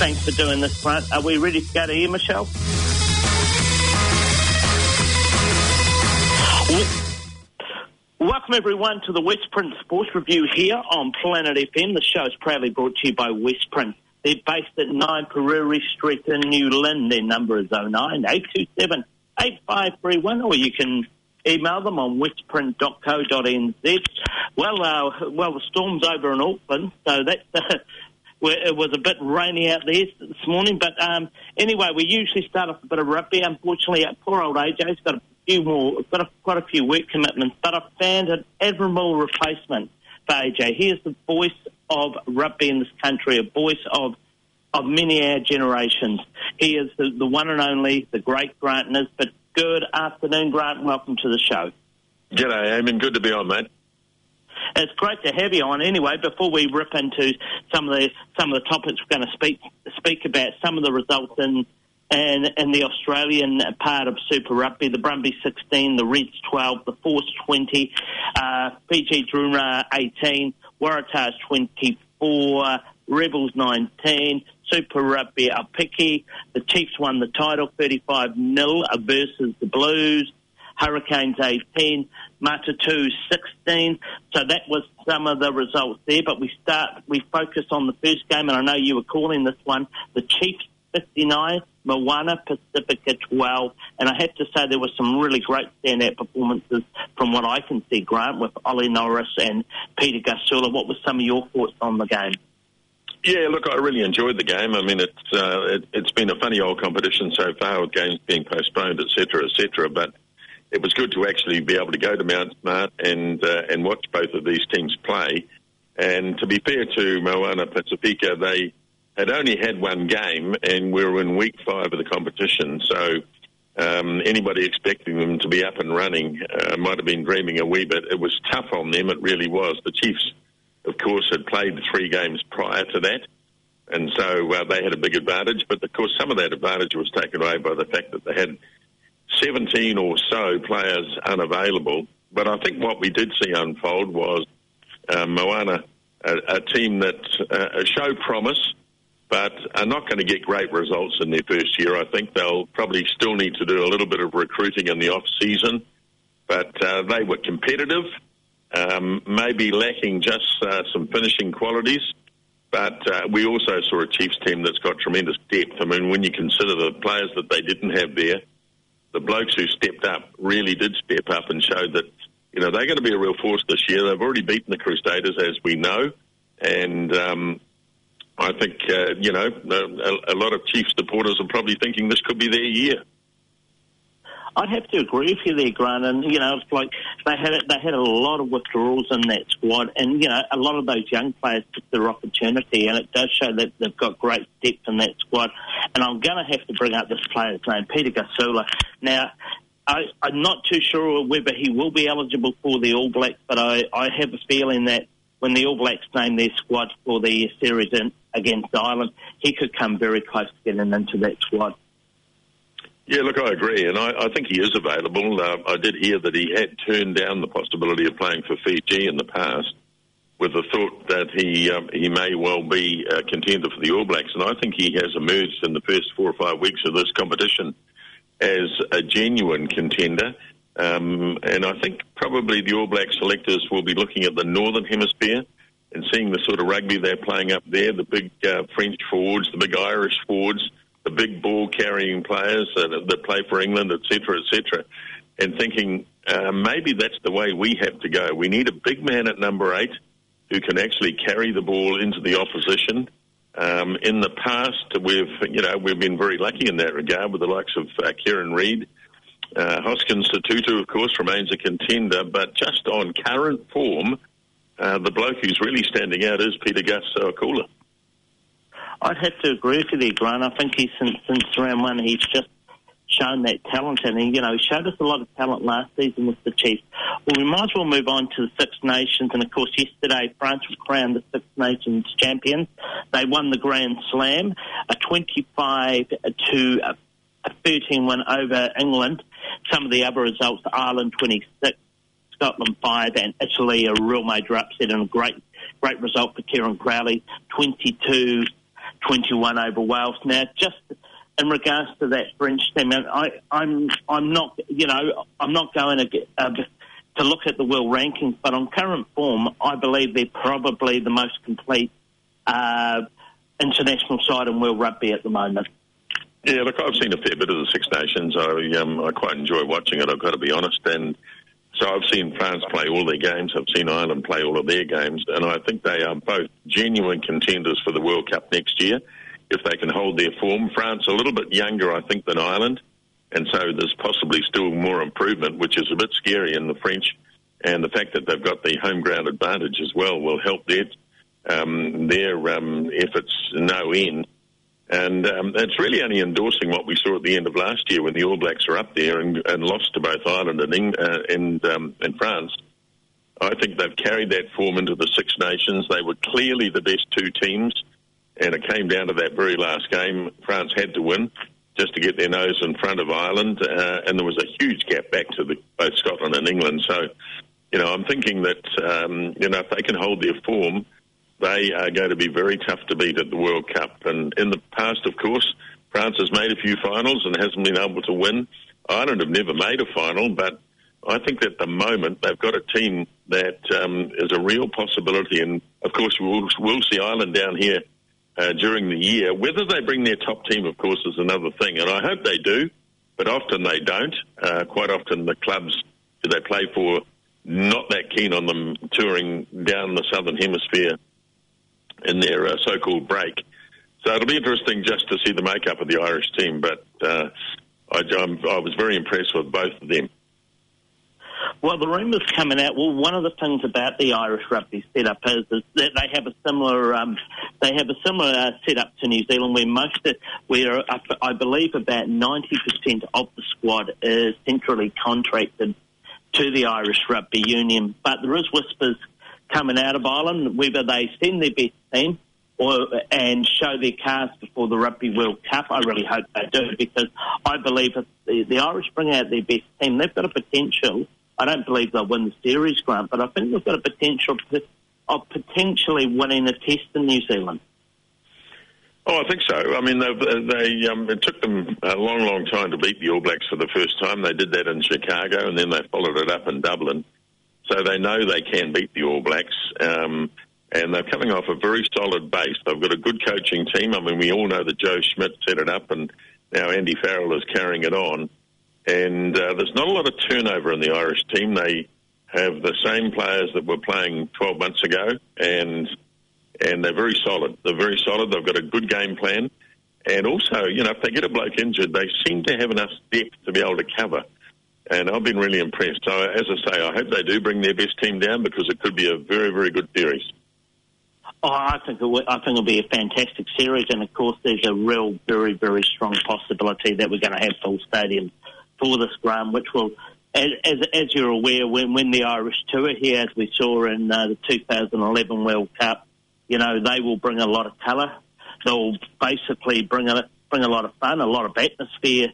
Thanks for doing this, Grant. Are we ready to go to you, Michelle? Welcome everyone to the Westprint Sports Review here on Planet FM. The show is proudly brought to you by Westprint. They're based at 9 Peruri Street in New Lynn. Their number is 09 827 8531 or you can email them on westprint.co.nz. Well, uh, well, the storm's over in Auckland, so that's, uh, it was a bit rainy out there this morning. But um, anyway, we usually start off a bit of rugby. Unfortunately, poor old AJ's got a few more, got a, quite a few work commitments, but I've found an admirable replacement for AJ. He is the voice of rugby in this country, a voice of of many our generations. He is the, the one and only, the great Grant Nisbet. Good afternoon, Grant. Welcome to the show. G'day, Eamon. Good to be on, mate. It's great to have you on. Anyway, before we rip into some of the some of the topics we're going to speak speak about, some of the results in and in the Australian part of Super Rugby, the Brumbies 16, the Reds 12, the Force 20, uh, Fijian Drua 18, Waratahs 24, Rebels 19, Super Rugby Aupiki. The Chiefs won the title 35 0 versus the Blues. Hurricanes 18, Matatu 16. So that was some of the results there. But we start, we focus on the first game, and I know you were calling this one, the Chiefs 59, Moana Pacifica 12. And I have to say there were some really great standout performances from what I can see, Grant, with Ollie Norris and Peter Gasula. What were some of your thoughts on the game? Yeah, look, I really enjoyed the game. I mean, it's uh, it, has been a funny old competition so far with games being postponed, etc., etc. But it was good to actually be able to go to Mount Smart and uh, and watch both of these teams play. And to be fair to Moana Pacifica, they had only had one game, and we were in week five of the competition. So um, anybody expecting them to be up and running uh, might have been dreaming a wee bit. It was tough on them. It really was. The Chiefs, of course, had played three games prior to that. And so uh, they had a big advantage, but of course, some of that advantage was taken away by the fact that they had 17 or so players unavailable. But I think what we did see unfold was uh, Moana, a, a, team that uh, showed promise, but are not going to get great results in their first year. I think they'll probably still need to do a little bit of recruiting in the off season, but uh, they were competitive, um, maybe lacking just uh, some finishing qualities. But uh, we also saw a Chiefs team that's got tremendous depth. I mean, when you consider the players that they didn't have there, the blokes who stepped up really did step up and showed that you know they're going to be a real force this year. They've already beaten the Crusaders, as we know, and um, I think, uh, you know, a, a, lot of Chiefs supporters are probably thinking this could be their year. I'd have to agree with you there, Grant. And you know, it's like they had they had a lot of withdrawals in that squad, and you know, a lot of those young players took their opportunity, and it does show that they've got great depth in that squad. And I'm going to have to bring up this player's name, Peter Gazula. Now, I, am not too sure whether he will be eligible for the All Blacks, but I, I have a feeling that when the All Blacks name their squad for the series in, against Ireland, he could come very close to getting into that squad. Yeah, look, I agree, and I, I think he is available. Uh, I did hear that he had turned down the possibility of playing for Fiji in the past, with the thought that he um, he may well be a contender for the All Blacks, and I think he has emerged in the first four or five weeks of this competition as a genuine contender. Um, and I think probably the All Black selectors will be looking at the Northern Hemisphere and seeing the sort of rugby they're playing up there, the big uh, French forwards, the big Irish forwards, the big ball carrying players uh, that play for England, etc., etc., and thinking uh, maybe that's the way we have to go. We need a big man at number eight who can actually carry the ball into the opposition. Um, in the past, we've you know we've been very lucky in that regard with the likes of uh, Kieran Read. Uh, Hoskins Sotutu, of course, remains a contender, but just on current form, uh, the bloke who's really standing out is Peter Gus Akula. I'd have to agree with you Grant. I think he's since, since round one, he's just shown that talent, and he, you know, he showed us a lot of talent last season with the Chiefs. Well, we might as well move on to the Six Nations, and of course, yesterday France was crowned the Six Nations champions. They won the Grand Slam, a 25 to a 13 win over England. Some of the other results: Ireland 26, Scotland 5, and Italy a real major upset and a great great result for Kieran Crowley, 22 21 over Wales. Now, just in regards to that French team, I, I'm I'm not you know I'm not going to get, uh, to look at the world rankings, but on current form, I believe they're probably the most complete uh, international side in world rugby at the moment. Yeah, look, I've seen a fair bit of the Six Nations. I um, I quite enjoy watching it. I've got to be honest, and so I've seen France play all their games. I've seen Ireland play all of their games, and I think they are both genuine contenders for the World Cup next year if they can hold their form. France a little bit younger, I think, than Ireland, and so there's possibly still more improvement, which is a bit scary in the French. And the fact that they've got the home ground advantage as well will help their um, their um, efforts no end. And um, it's really only endorsing what we saw at the end of last year when the All Blacks were up there and, and lost to both Ireland and, Eng- uh, and, um, and France. I think they've carried that form into the Six Nations. They were clearly the best two teams, and it came down to that very last game. France had to win just to get their nose in front of Ireland, uh, and there was a huge gap back to the, both Scotland and England. So, you know, I'm thinking that um, you know if they can hold their form they are going to be very tough to beat at the World Cup. And in the past, of course, France has made a few finals and hasn't been able to win. Ireland have never made a final, but I think that at the moment they've got a team that um, is a real possibility. And of course, we'll, we'll see Ireland down here uh, during the year. Whether they bring their top team, of course, is another thing. And I hope they do, but often they don't. Uh, quite often the clubs who they play for not that keen on them touring down the southern hemisphere in their uh, so-called break. So it'll be interesting just to see the makeup of the Irish team. But uh, I, I, was very impressed with both of them. Well, the rumours coming out. Well, one of the things about the Irish rugby setup is, is that they have a similar um, they have a similar uh, setup to New Zealand, where most of, where I believe about ninety percent of the squad is centrally contracted to the Irish Rugby Union. But there is whispers coming out of Ireland, whether they send their best team or and show their cards before the Rugby World Cup. I really hope they do because I believe if the, the Irish bring out their best team, they've got a potential. I don't believe they'll win the series, Grant, but I think they've got a potential of potentially winning a test in New Zealand. Oh, I think so. I mean, they um, it took them a long, long time to beat the All Blacks for the first time. They did that in Chicago, and then they followed it up in Dublin. So they know they can beat the All Blacks. Um, and they're coming off a very solid base. They've got a good coaching team. I mean, we all know that Joe Schmidt set it up, and now Andy Farrell is carrying it on. And uh, there's not a lot of turnover in the Irish team. They have the same players that were playing 12 months ago, and and they're very solid. They're very solid. They've got a good game plan, and also, you know, if they get a bloke injured, they seem to have enough depth to be able to cover and I've been really impressed. So, as I say, I hope they do bring their best team down because it could be a very, very good series. Oh, I think it will, I think it'll be a fantastic series, and of course, there's a real, very, very strong possibility that we're going to have full stadiums for this ground, which will, as, as, as you're aware, when, when the Irish tour here, as we saw in uh, the 2011 World Cup, you know, they will bring a lot of colour. They'll basically bring a bring a lot of fun, a lot of atmosphere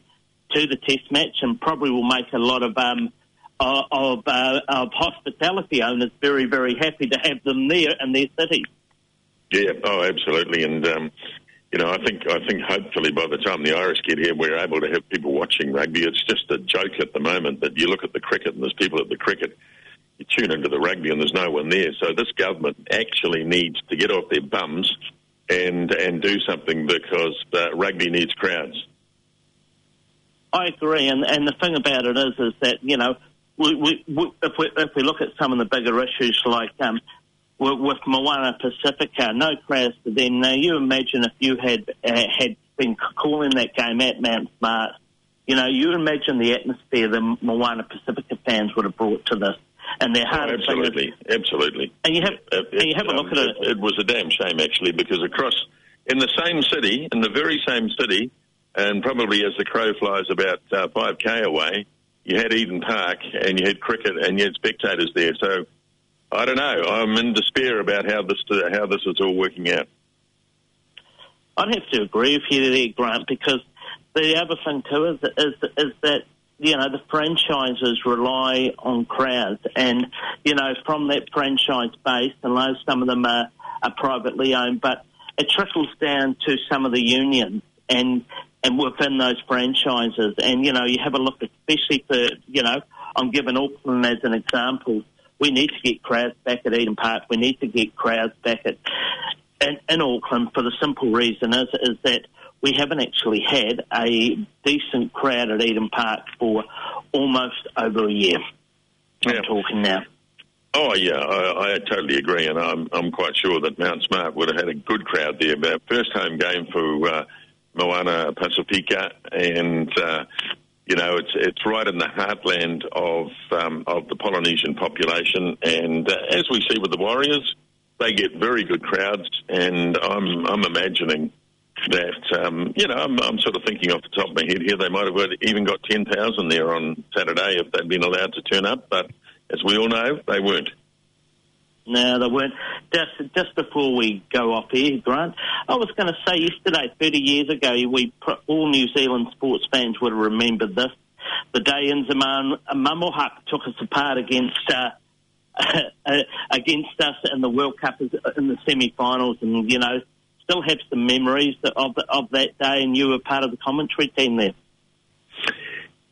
to the Test match, and probably will make a lot of um, of, uh, of hospitality owners very, very happy to have them there in their city. Yeah, oh, absolutely, and um, you know, I think I think hopefully by the time the Irish get here, we're able to have people watching rugby. It's just a joke at the moment that you look at the cricket and there's people at the cricket. You tune into the rugby and there's no one there. So this government actually needs to get off their bums and and do something because uh, rugby needs crowds. I agree, and and the thing about it is, is that you know, we, we, we, if we if we look at some of the bigger issues like um, with, with Moana Pacifica, no crowds to them. Now you imagine if you had uh, had been calling that game at Mount Smart, you know, you imagine the atmosphere the Moana Pacifica fans would have brought to this. And their heart. Oh, absolutely, absolutely. And you have, it, and you have a look um, at it. It was a damn shame actually because across in the same city, in the very same city, and probably as the crow flies about uh, 5k away, you had Eden Park and you had cricket and you had spectators there. So I don't know. I'm in despair about how this how this is all working out. I'd have to agree with you there, Grant, because the other thing too is is is that you know the franchises rely on crowds, and you know from that franchise base, and though some of them are, are privately owned, but it trickles down to some of the unions and and within those franchises. And you know, you have a look, especially for you know, I'm giving Auckland as an example. We need to get crowds back at Eden Park. We need to get crowds back at in, in Auckland for the simple reason is is that we haven't actually had a decent crowd at Eden Park for almost over a year. I'm Yeah. talking now. Oh yeah, I, I totally agree, and I'm I'm quite sure that Mount Smart would have had a good crowd there. But first home game for uh, Moana Pacifica, and uh, you know it's it's right in the heartland of um, of the Polynesian population, and uh, as we see with the Warriors, they get very good crowds, and I'm I'm imagining that um, you know I'm, I'm sort of thinking off the top of my head here they might have even got ten thousand there on Saturday if they'd been allowed to turn up, but as we all know, they weren't. No, they weren't. Just just before we go off here, Grant, I was going to say yesterday, 30 years ago, we all New Zealand sports fans would have remembered this. The day Inzaman Mamohak took us apart against uh, against us in the World Cup in the semi-finals, and you know, still have some memories of of that day. And you were part of the commentary team there.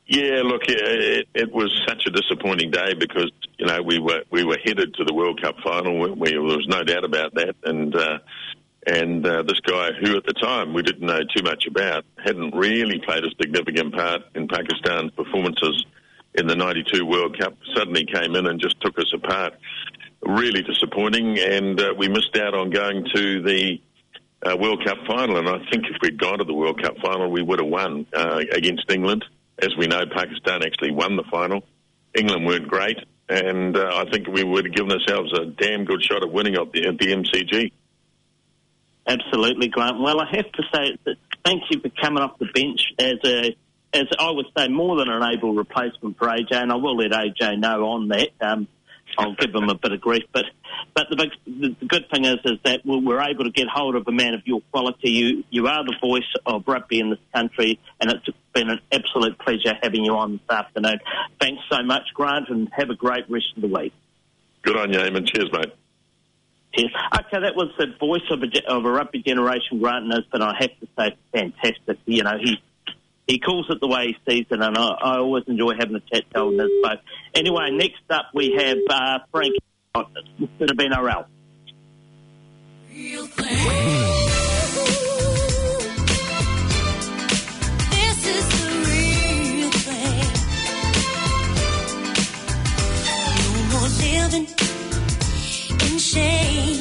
Yeah, look, it, it was such a disappointing day because you know we were we were headed to the World Cup final. We, we, there was no doubt about that, and uh, and uh, this guy who at the time we didn't know too much about hadn't really played a significant part in Pakistan's performances in the '92 World Cup suddenly came in and just took us apart. Really disappointing, and uh, we missed out on going to the uh, World Cup final. And I think if we'd gone to the World Cup final, we would have won uh, against England. As we know, Pakistan actually won the final. England weren't great, and uh, I think we would have given ourselves a damn good shot at winning at the, at the MCG. Absolutely, Grant. Well, I have to say that thank you for coming off the bench as a, as I would say, more than an able replacement for AJ, and I will let AJ know on that. Um, I'll give him a bit of grief, but but the big the, good thing is is that we're, we're able to get hold of a man of your quality. You you are the voice of rugby in this country, and it's been an absolute pleasure having you on this afternoon. Thanks so much, Grant, and have a great rest of the week. Good on you, Eamon. Cheers, mate. Yes. Okay, that was the voice of a, of a rugby generation, Grant Nisbet. I have to say, fantastic. You know, he he calls it the way he sees it, and I, I always enjoy having a chat to old Nisbet. Anyway, next up we have uh, Frank. Could have been RL. Real thing. This is the real thing. No more living in shame.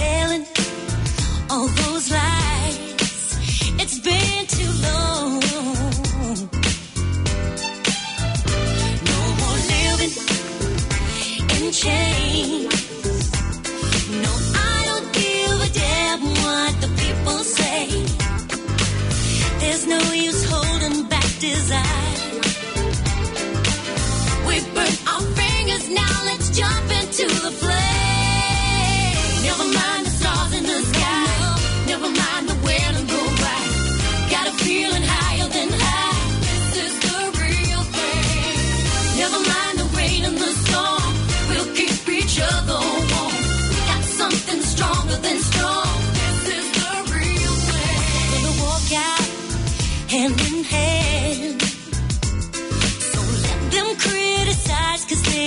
Telling all those lies. It's been too long. No more living in chains. No, I don't give a damn what the people say. There's no use holding back desire. We burn our fingers now. Let's jump into the flame.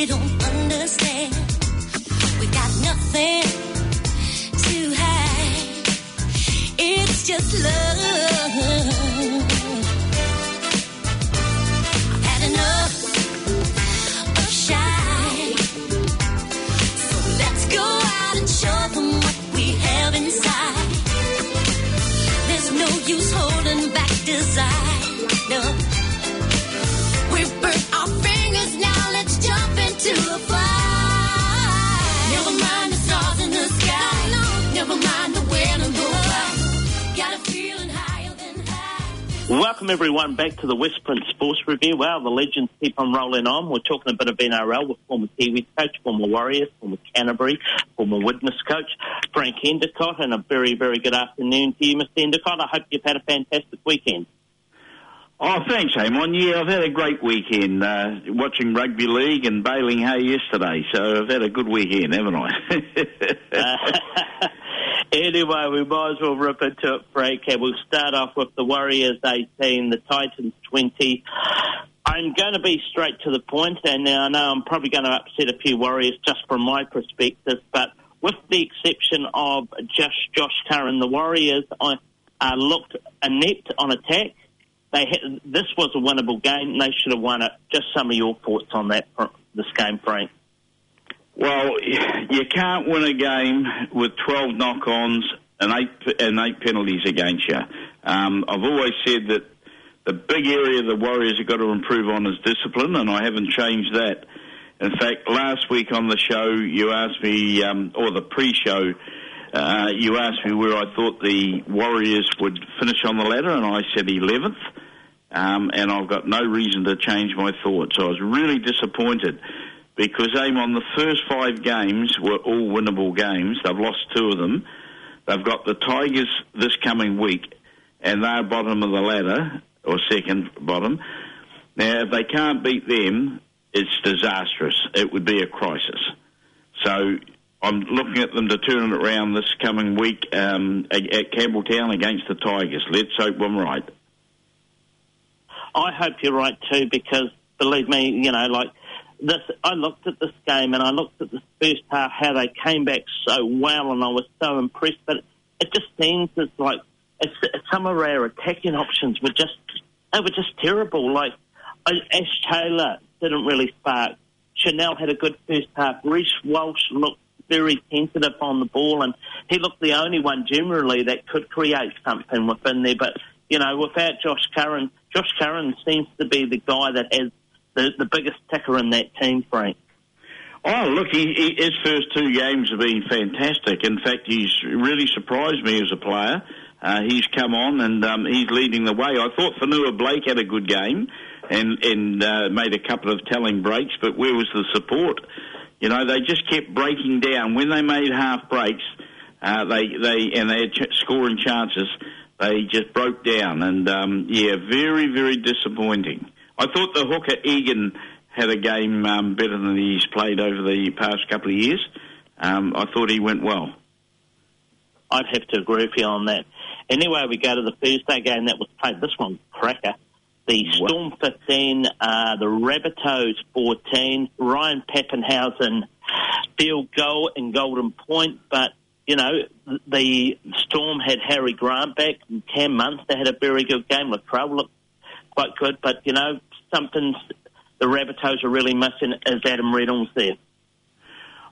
Don't understand. We got nothing Just love. I've had enough of shy. So let's go out and show them what we have inside. There's no use holding back desire. Welcome everyone back to the West Sports Review. Wow, the legends keep on rolling on. We're talking a bit of NRL with former Kiwi coach, former Warriors, former Canterbury, former Witness coach, Frank Endacott, and a very, very good afternoon to you, Mr. Endacott. I hope you've had a fantastic weekend. Oh, thanks, Eamon. Yeah, I've had a great weekend uh, watching rugby league and baling hay yesterday, so I've had a good weekend, haven't I? Uh, anyway, we might as well rip into it, Frank, and we'll start off with the Warriors 18, the Titans 20. I'm going to be straight to the point, and now I know I'm probably going to upset a few Warriors just from my perspective, but with the exception of just Josh Curran, the Warriors uh, looked inept on attack. They this was a winnable game. They should have won it. Just some of your thoughts on that this game, Frank. Well, you can't win a game with 12 knock-ons and eight and eight penalties against you. Um, I've always said that the big area the Warriors have got to improve on is discipline, and I haven't changed that. In fact, last week on the show, you asked me, um, or the pre-show, uh, you asked me where I thought the Warriors would finish on the ladder, and I said 11th. Um, and I've got no reason to change my thoughts. I was really disappointed because aim on the first five games were all winnable games. They've lost two of them. They've got the Tigers this coming week, and they're bottom of the ladder or second bottom. Now, if they can't beat them, it's disastrous. It would be a crisis. So I'm looking at them to turn it around this coming week um, at Campbelltown against the Tigers. Let's hope I'm right. I hope you're right too, because believe me, you know, like this, I looked at this game and I looked at the first half how they came back so well, and I was so impressed. But it just seems as like it's, some of our attacking options were just they were just terrible. Like uh, Ash Taylor didn't really spark. Chanel had a good first half. Reece Walsh looked very tentative on the ball, and he looked the only one generally that could create something within there. But you know, without Josh Curran, Josh Curran seems to be the guy that has the, the biggest ticker in that team, Frank. Oh, look, he, he, his first two games have been fantastic. In fact, he's really surprised me as a player. Uh, he's come on and um, he's leading the way. I thought Fonua Blake had a good game and, and uh, made a couple of telling breaks, but where was the support? You know, they just kept breaking down. When they made half breaks, uh, they, they, and they had ch- scoring chances, they just broke down. And, um, yeah, very, very disappointing. I thought the hooker Egan had a game um, better than he's played over the past couple of years. Um, I thought he went well. I'd have to agree with you on that. Anyway, we go to the Thursday game that was played. This one, cracker. The Storm 15, uh, the Rabbitohs 14, Ryan Papenhuyzen field goal and Golden Point, but you know, the Storm had Harry Grant back, Cam Munster had a very good game. Latrell looked quite good, but you know, something the Rabbitohs are really missing is Adam Reynolds there.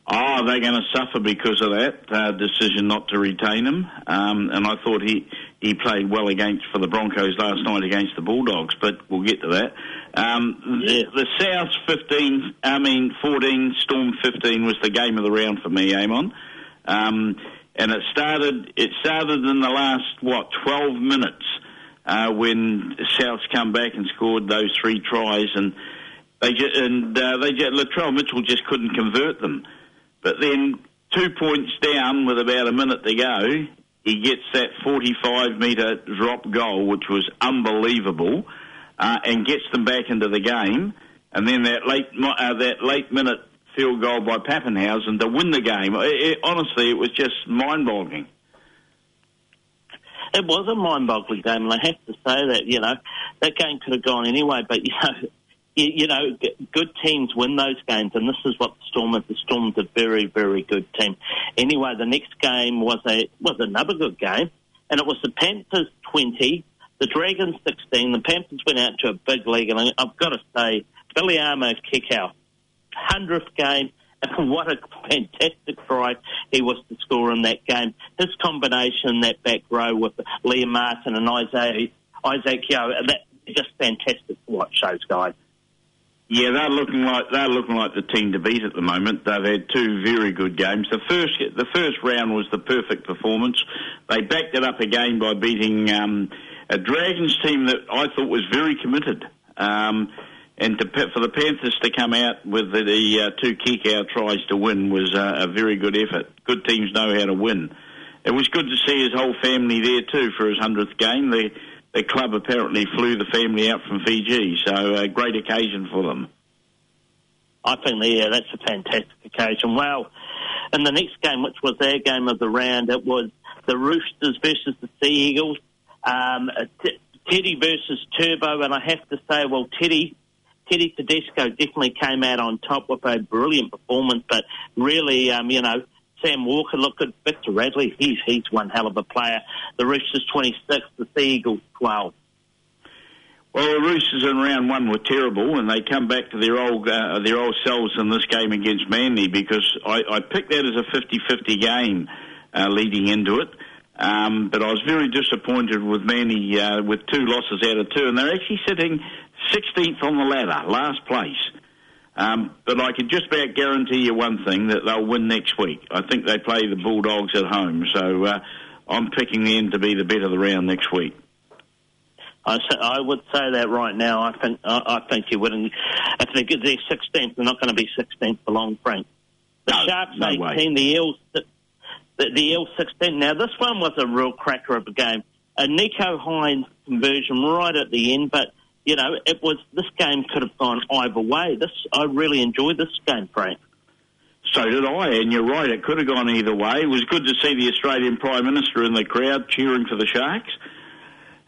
Oh, they're going to suffer because of that uh, decision not to retain him. Um, and I thought he, he played well against for the Broncos last night against the Bulldogs, but we'll get to that. Um, yeah. the, the South 15, I mean 14, Storm 15 was the game of the round for me, Eamon. Um, and it started. It started in the last what 12 minutes uh, when Souths come back and scored those three tries, and they just, and uh, they just, Latrell Mitchell just couldn't convert them. But then two points down with about a minute to go, he gets that 45 metre drop goal, which was unbelievable, uh, and gets them back into the game. And then that late uh, that late minute field goal by Papenhuyzen to win the game. It, it, honestly, it was just mind-boggling. It was a mind-boggling game, and I have to say that you know that game could have gone anyway. But you know, you, you know, good teams win those games, and this is what the Storm is. The Storm's a very, very good team. Anyway, the next game was a was another good game, and it was the Panthers twenty, the Dragons sixteen. The Panthers went out to a big league, and I've got to say, Billy Amo kick out hundredth game. And what a fantastic try he was to score in that game. His combination, that back row with Liam Martin and Isaac, Isaac Yeo, that just fantastic to watch those guys. Yeah, they're looking like they're looking like the team to beat at the moment. They've had two very good games. The first the first round was the perfect performance. They backed it up again by beating um, a Dragons team that I thought was very committed. Um, and to, for the Panthers to come out with the, the uh, two kick out tries to win was uh, a very good effort. Good teams know how to win. It was good to see his whole family there too for his hundredth game. The the club apparently flew the family out from Fiji, so a great occasion for them. I think yeah, that's a fantastic occasion. Well, in the next game, which was their game of the round, it was the Roosters versus the Sea Eagles. Um, Teddy versus Turbo, and I have to say, well, Teddy Teddy Tedesco definitely came out on top with a brilliant performance, but really, um, you know, Sam Walker looked good. Victor Radley, he's he's one hell of a player. The Roosters 26, the Sea Eagles 12. Well, the Roosters in round one were terrible, and they come back to their old uh, their old selves in this game against Manly because I, I picked that as a 50-50 game uh, leading into it. Um, but I was very disappointed with Manly uh, with two losses out of two, and they're actually sitting 16th on the ladder, last place. Um, but I can just about guarantee you one thing that they'll win next week. I think they play the Bulldogs at home, so uh, I'm picking them to be the bet of the round next week. I, I would say that right now. I think I, I think you wouldn't. I think they're 16th. They're not going to be 16th for long, Frank. The No, Sharks no 18, way. the Eels, the, the Eels 16. Now this one was a real cracker of a game. A Nicho Hynes conversion right at the end, but you know it was this game could have gone either way. This I really enjoyed this game, Frank. So did I, and you're right, it could have gone either way. It was good to see the Australian Prime Minister in the crowd cheering for the Sharks.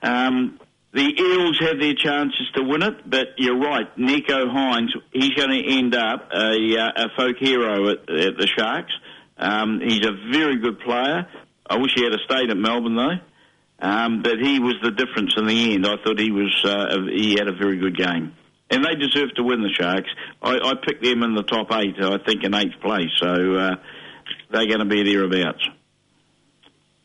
Um, the Eels had their chances to win it, but you're right, Nicho Hynes, he's going to end up a, uh, a folk hero at, at the Sharks. Um, he's a very good player. I wish he had stayed at Melbourne though. Um, but he was the difference in the end. I thought he was uh, he had a very good game, and they deserve to win the Sharks. I, I picked them in the top eight. I think in eighth place, so uh, they're going to be thereabouts.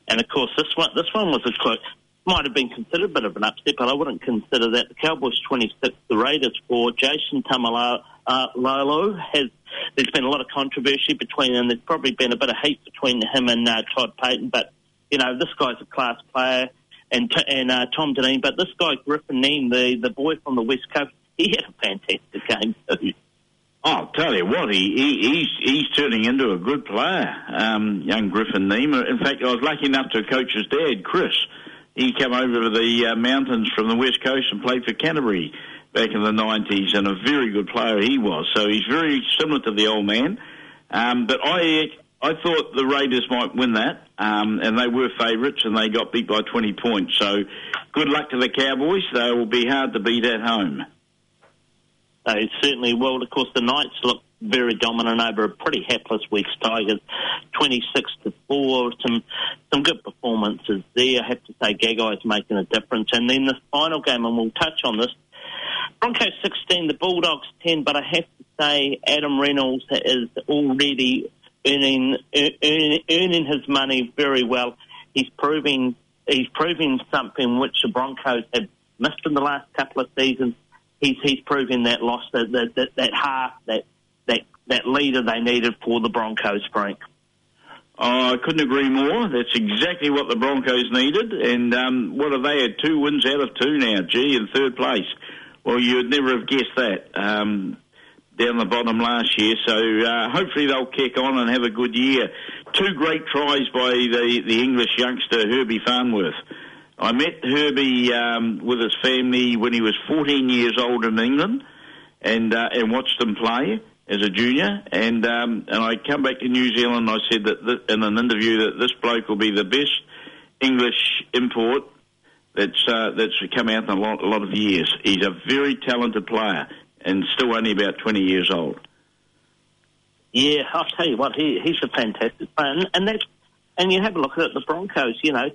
And of course, this one this one was a close. Might have been considered a bit of an upset, but I wouldn't consider that. The Cowboys 26, the Raiders 4. Jason Taumalolo uh, has. There's been a lot of controversy between them. There's probably been a bit of hate between him and uh, Todd Payten, but you know this guy's a class player, and and uh, Tom Dearden. But this guy Griffin Neame, the the boy from the West Coast, he had a fantastic game too. I'll tell you what, he, he he's he's turning into a good player, um, young Griffin Neimer. In fact, I was lucky enough to coach his dad, Chris. He came over to the uh, mountains from the west coast and played for Canterbury back in the nineties, and a very good player he was. So he's very similar to the old man. Um, but I I thought the Raiders might win that, um, and they were favourites, and they got beat by twenty points. So good luck to the Cowboys. They will be hard to beat at home. They certainly will. Of course, the Knights look very dominant over a pretty hapless West Tigers, twenty six to four. Some some good performances there. I have to say, Gagai's making a difference. And then the final game, and we'll touch on this. Broncos sixteen, the Bulldogs ten. But I have to say, Adam Reynolds is already earning earning, earning his money very well. He's proving he's proving something which the Broncos have missed in the last couple of seasons. He's he's proving that loss that that that, that half that that that leader they needed for the Broncos, Frank. Oh, I couldn't agree more. That's exactly what the Broncos needed. And um, what have they had? Two wins out of two now. Gee, in third place. Well, you'd never have guessed that um, down the bottom last year. So uh, hopefully they'll kick on and have a good year. Two great tries by the, the English youngster Herbie Farnworth. I met Herbie um, with his family when he was 14 years old in England, and uh, and watched him play as a junior. And um, and I come back to New Zealand. I said that th- in an interview that this bloke will be the best English import that's uh, that's come out in a lot, a lot of years. He's a very talented player and still only about 20 years old. Yeah, I'll tell you what, he he's a fantastic player, and, and that's and you have a look at it, the Broncos. You know,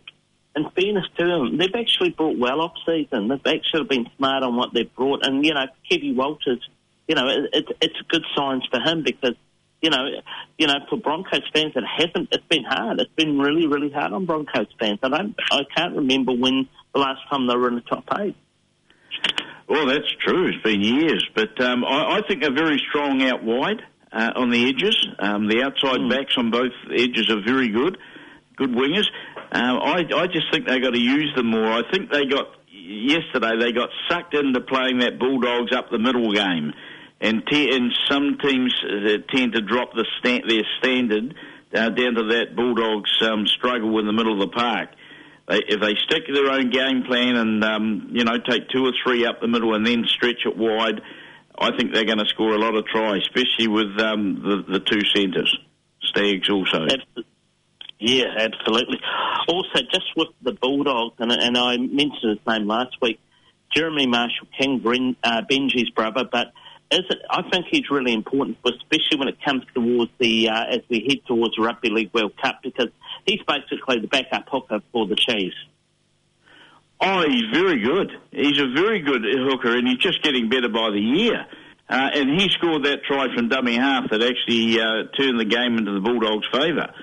in fairness to them, they've actually brought well off season. They've actually been smart on what they've brought, and you know, Kevy Walters. You know, it, it, it's good signs for him because you know, you know, for Broncos fans, it hasn't. It's been hard. It's been really, really hard on Broncos fans. I don't. I can't remember when the last time they were in the top eight. Well, that's true. It's been years, but um, I, I think they're very strong out wide uh, on the edges. Um, the outside backs on both edges are very good, good wingers. Um, I, I just think they got to use them more. I think they got yesterday. They got sucked into playing that Bulldogs up the middle game, and te- and some teams uh, tend to drop the sta- their standard uh, down to that Bulldogs um, struggle in the middle of the park. They, if they stick to their own game plan and um, you know take two or three up the middle and then stretch it wide, I think they're going to score a lot of tries, especially with um, the the two centres, Staggs also. Yeah, absolutely. Also, just with the Bulldogs, and, and I mentioned his name last week, Jeremy Marshall King, Bren, uh, Benji's brother, but is it, I think he's really important, especially when it comes towards the uh, as we head towards the Rugby League World Cup, because he's basically the backup hooker for the Chiefs. Oh, he's very good. He's a very good hooker, and he's just getting better by the year. Uh, and he scored that try from dummy half that actually uh, turned the game into the Bulldogs' favour.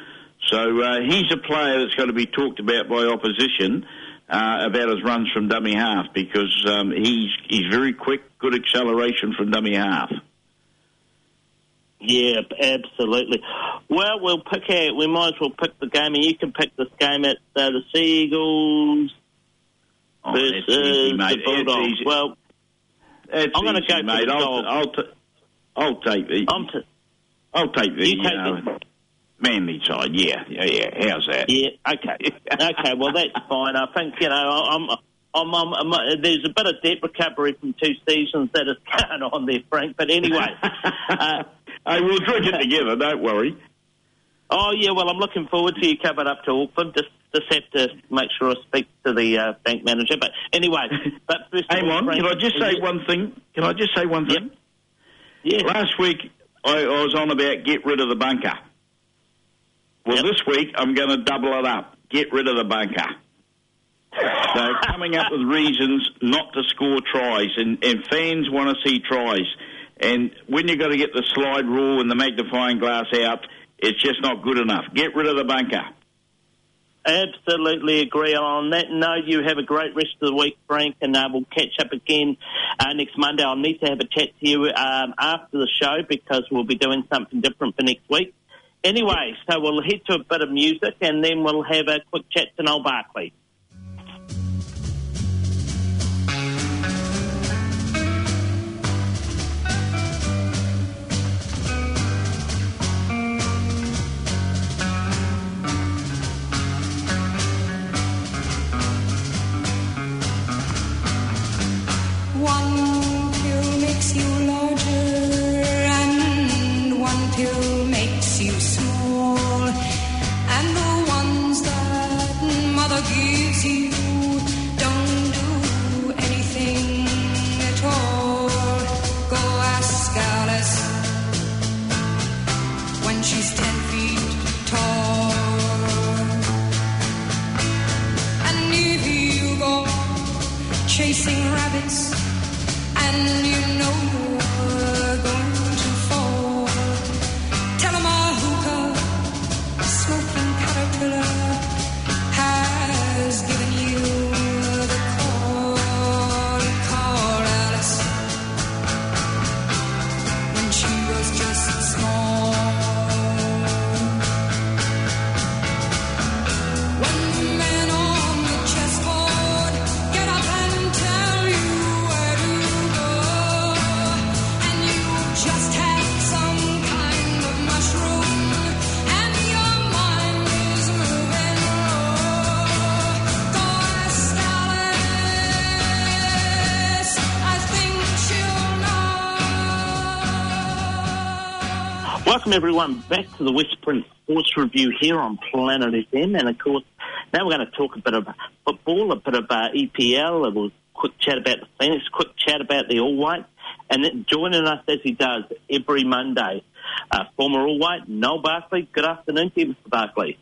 So uh, he's a player that's got to be talked about by opposition uh, about his runs from dummy half because um, he's he's very quick, good acceleration from dummy half. Yeah, absolutely. Well, we'll pick out. We might as well pick the game, and you can pick this game at uh, the Seagulls Oh, versus easy, the Bulldogs. Well, That's I'm gonna easy, go mate. the I'll. I'll, t- I'll take the I'm t- I'll take the You take uh, the- manly side. Yeah, yeah, yeah. How's that? Yeah, okay. okay, well, that's fine. I think, you know, I'm, I'm, I'm, I'm, there's a bit of debt recovery from two seasons that is going on there, Frank. But anyway, uh, hey, we'll drink it together. Don't worry. oh, yeah, well, I'm looking forward to you coming up to Auckland. Just, just have to make sure I speak to the uh, bank manager. But anyway, but first Hang all, on. Frank, Can I just say one thing? Can I just say one Yep. thing? Yeah. Last week I, I was on about get rid of the bunker. Well, Yep. this week I'm going to double it up. Get rid of the bunker. So coming up with reasons not to score tries, and, and fans want to see tries. And when you've got to get the slide rule and the magnifying glass out, it's just not good enough. Get rid of the bunker. Absolutely agree. On that No, you have a great rest of the week, Frank, and uh, we'll catch up again uh, next Monday. I'll need to have a chat to you um, after the show because we'll be doing something different for next week. Anyway, so we'll head to a bit of music and then we'll have a quick chat to Noel Barkley. Welcome everyone back to the West Print Sports Review here on Planet FM, and of course now we're going to talk a bit of football, a bit of uh, EPL, a little quick chat about the Phoenix, quick chat about the All White, and then joining us as he does every Monday, uh, former All White Noel Barkley. Good afternoon to you, Mr. Barkley.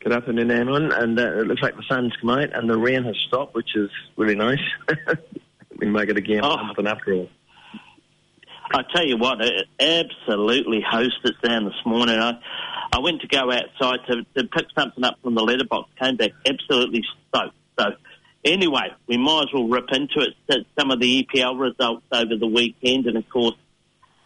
Good afternoon, everyone. And uh, it looks like the sun's come out and the rain has stopped, which is really nice. we make it again Oh. something after all. I tell you what, it absolutely hosed it down this morning. I, I went to go outside to, to pick something up from the letterbox, came back absolutely soaked. So, anyway, we might as well rip into it. Some of the EPL results over the weekend, and of course,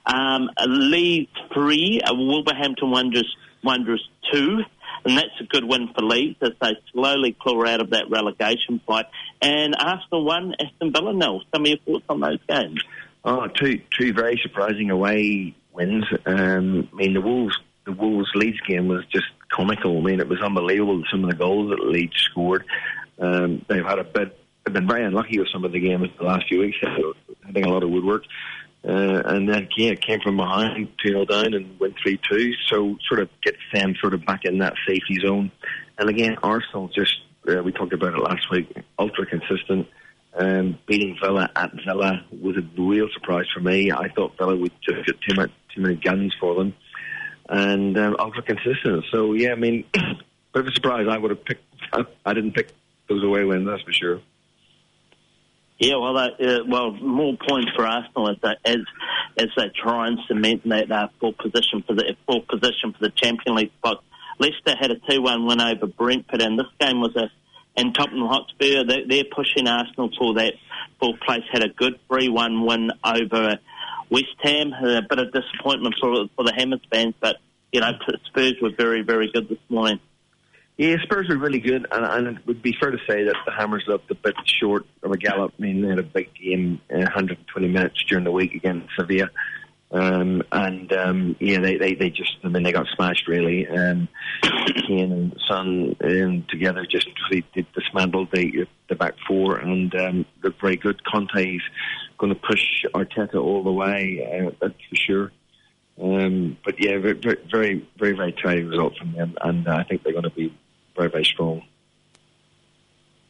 um, Leeds three, uh, Wolverhampton Wanderers, Wanderers two, and that's a good win for Leeds as they slowly claw out of that relegation fight. And Arsenal one, Aston Villa nil. Some of your thoughts on those games? Oh, two two very surprising away wins. Um, I mean, the Wolves the Wolves Leeds game was just comical. I mean, it was unbelievable some of the goals that Leeds scored. Um, they've had a bit. They've been very unlucky with some of the games the last few weeks. So having a lot of woodwork. Uh, and then yeah, came from behind, two 0 down, and went three two. So sort of gets them sort of back in that safety zone. And again, Arsenal just uh, we talked about it last week, ultra consistent. Um, beating Villa at Villa was a real surprise for me. I thought Villa would just get too much, too many guns for them, and um, ultra consistent. So yeah, I mean, bit of a surprise. I would have picked. I didn't pick those away wins, that's for sure. Yeah, well, that, uh, well, more points for Arsenal as they, as as they try and cement that uh, fourth position for the fourth position for the Champions League spot. Leicester had a two-one win over Brentford, and this game was a and Tottenham Hotspur. They, they're pushing Arsenal for that fourth place. Had a good three-one win over West Ham. A bit of disappointment for for the Hammers fans, but you know Spurs were very very good this morning. Yeah, Spurs were really good, and, and it would be fair to say that the Hammers looked a bit short of a gallop. I mean, they had a big game, uh, 120 minutes during the week against Sevilla, um, and um, yeah, they, they, they just, I mean, they got smashed really. Um, Kane and Son um, together just really did dismantle the the back four, and um, looked very good. Conte's going to push Arteta all the way, uh, that's for sure. Um, but yeah, very, very, very, very tight result from them, and uh, I think they're going to be very, very strong.